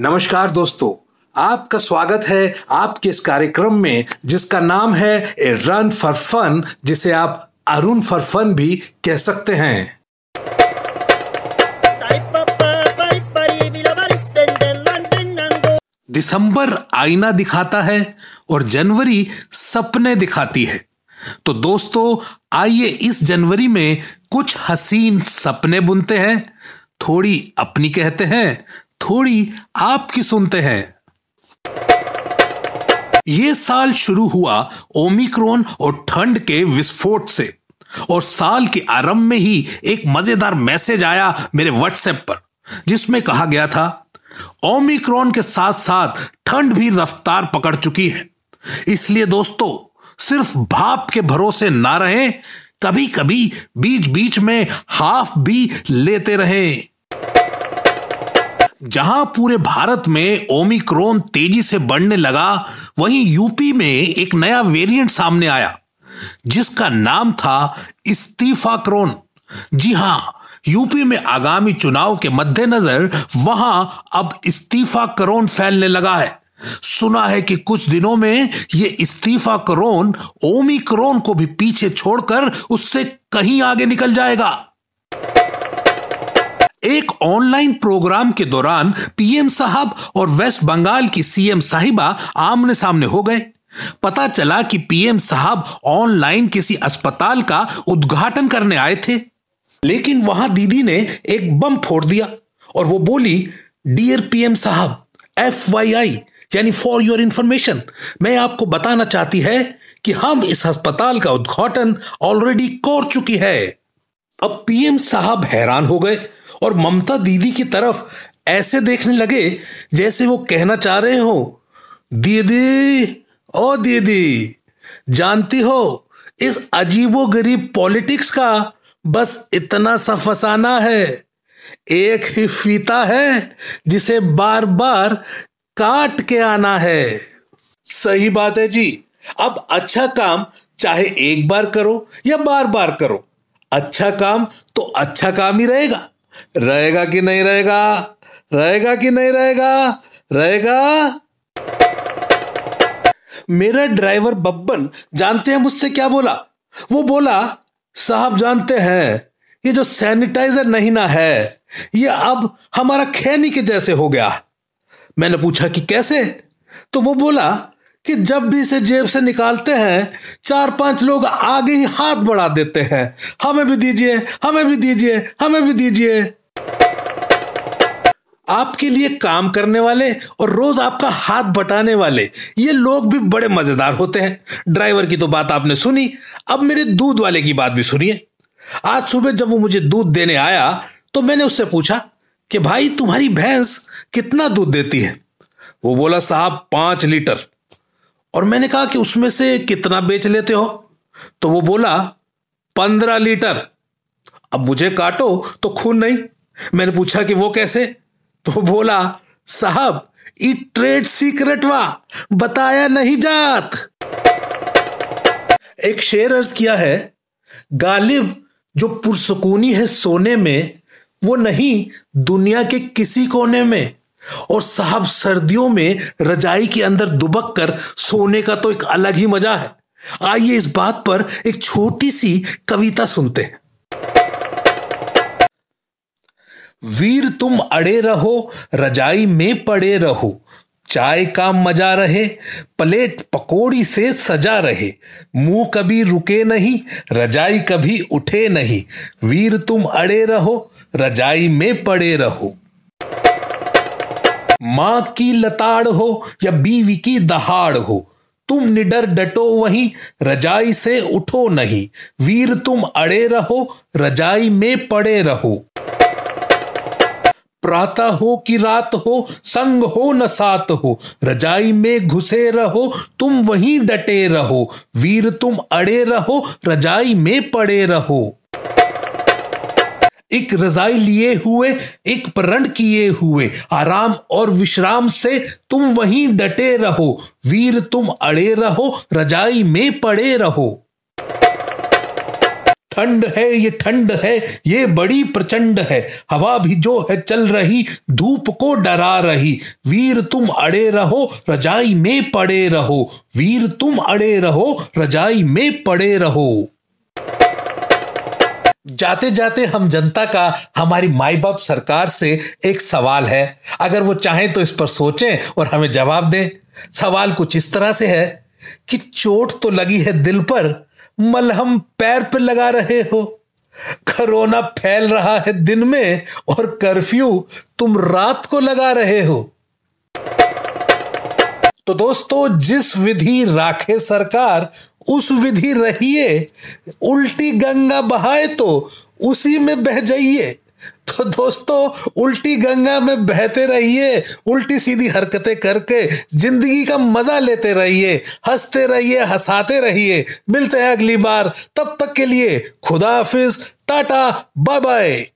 नमस्कार दोस्तों, आपका स्वागत है आपके इस कार्यक्रम में, जिसका नाम है ए रन फॉर फन, जिसे आप अरुण फॉर फन भी कह सकते हैं। दिसंबर आईना दिखाता है और जनवरी सपने दिखाती है। तो दोस्तों, आइए इस जनवरी में कुछ हसीन सपने बुनते हैं, थोड़ी अपनी कहते हैं थोड़ी आपकी सुनते हैं। ये साल शुरू हुआ ओमिक्रोन और ठंड के विस्फोट से और साल के आरंभ में ही एक मज़ेदार मैसेज आया मेरे व्हाट्सएप पर, जिसमें कहा गया था, ओमिक्रॉन के साथ साथ ठंड भी रफ्तार पकड़ चुकी है। इसलिए दोस्तों, सिर्फ़ भाप के भरोसे ना रहे कभी कभी बीच बीच में हाफ़ भी लेते रहें। जहाँ पूरे भारत में ओमिक्रोन तेज़ी से बढ़ने लगा, वहीं यूपी में एक नया वेरिएंट सामने आया, जिसका नाम था इस्तीफा क्रोन जी हाँ, यूपी में आगामी चुनाव के मद्देनजर वहाँ अब इस्तीफा क्रोन फैलने लगा है। सुना है कि कुछ दिनों में यह इस्तीफा क्रोन ओमिक्रोन को भी पीछे छोड़कर उससे कहीं आगे निकल जाएगा। एक ऑनलाइन प्रोग्राम के दौरान पीएम साहब और वेस्ट बंगाल की सीएम साहिबा आमने सामने हो गए। पता चला कि पीएम साहब ऑनलाइन किसी अस्पताल का उद्घाटन करने आए थे। लेकिन वहाँ दीदी ने एक बम फोड़ दिया और वो बोली डियर पीएम साहब एफ़ वाई आई यानी फॉर योर इंफॉर्मेशन मैं आपको बताना चाहती है कि हम इस अस्पताल का उद्घाटन ऑलरेडी कर चुकी है। अब पीएम साहब हैरान हो गए। और ममता दीदी की तरफ़ ऐसे देखने लगे जैसे वो कहना चाह रहे हो, दीदी, ओ दीदी, जानती हो, इस अजीबो गरीब पॉलिटिक्स का बस इतना सा फसाना है। एक ही फीता है जिसे बार बार काट के आना है। सही बात है जी। अब अच्छा काम चाहे एक बार करो या बार बार करो अच्छा काम तो अच्छा काम ही रहेगा। रहेगा कि नहीं रहेगा? रहेगा कि नहीं रहेगा? रहेगा? मेरा ड्राइवर बब्बन, जानते हैं मुझसे क्या बोला? वो बोला, साहब जानते हैं, ये जो सैनिटाइजर नहीं ना है, ये अब हमारा खैनी के जैसे हो गया। मैंने पूछा कि कैसे? तो वो बोला कि जब भी इसे जेब से निकालते हैं, चार पाँच लोग आगे ही हाथ बढ़ा देते हैं। हमें भी दीजिए, हमें भी दीजिए, हमें भी दीजिए। आपके लिए काम करने वाले और रोज आपका हाथ बटाने वाले, ये लोग भी बड़े मज़ेदार होते हैं। ड्राइवर की तो बात आपने सुनी, अब मेरे दूध वाले की बात भी सुनिए। आज सुबह जब वो मुझे दूध देने आया तो मैंने उससे पूछा कि भाई तुम्हारी भैंस कितना दूध देती है? वो बोला, साहब, पाँच लीटर। और मैंने कहा कि उसमें से कितना बेच लेते हो? तो वो बोला, पंद्रह लीटर। अब मुझे काटो तो खून नहीं। मैंने पूछा कि वो कैसे? तो बोला, साहब ई ट्रेड सीक्रेट वा, बताया नहीं जात। एक शेर अर्ज़ किया है, गालिब जो पुरसकूनी है सोने में, वो नहीं दुनिया के किसी कोने में। और साहब सर्दियों में रजाई के अंदर दुबक कर सोने का तो एक अलग ही मज़ा है। आइए इस बात पर एक छोटी सी कविता सुनते हैं। वीर तुम अड़े रहो, रजाई में पड़े रहो, चाय का मज़ा रहे, प्लेट पकोड़ी से सजा रहे, मुँह कभी रुके नहीं, रजाई कभी उठे नहीं, वीर तुम अड़े रहो, रजाई में पड़े रहो। माँ की लताड़ हो या बीवी की दहाड़ हो, तुम निडर डटो वहीं, रजाई से उठो नहीं। वीर तुम अड़े रहो, रजाई में पड़े रहो। प्रातः हो कि रात हो, संग हो न सात हो, रजाई में घुसे रहो, तुम वहीं डटे रहो। वीर तुम अड़े रहो, रजाई में पड़े रहो। एक रजाई लिए हुए, एक प्रण किए हुए। आराम और विश्राम से तुम वहीं डटे रहो। वीर तुम अड़े रहो, रजाई में पड़े रहो। ठंड है, ये ठंड है, ये बड़ी प्रचंड है। हवा भी जो है चल रही, धूप को डरा रही। वीर तुम अड़े रहो, रजाई में पड़े रहो। वीर तुम अड़े रहो, रजाई में पड़े रहो। जाते जाते हम जनता का, हमारी माई बाप सरकार से एक सवाल है। अगर वो चाहें तो इस पर सोचें और हमें जवाब दें। सवाल कुछ इस तरह से है कि चोट तो लगी है दिल पर, मलहम पैर पर लगा रहे हो। कोरोना फैल रहा है दिन में और कर्फ्यू तुम रात को लगा रहे हो। तो दोस्तों, जिस विधि राखे सरकार उस विधि रहिए, उल्टी गंगा बहाए तो उसी में बह जाइए। तो दोस्तों, उल्टी गंगा में बहते रहिए, उल्टी सीधी हरकतें करके ज़िंदगी का मज़ा लेते रहिए, हँसते रहिए, हंसाते रहिए। मिलते हैं अगली बार, तब तक के लिए खुदा हाफिज टाटा बाय बाय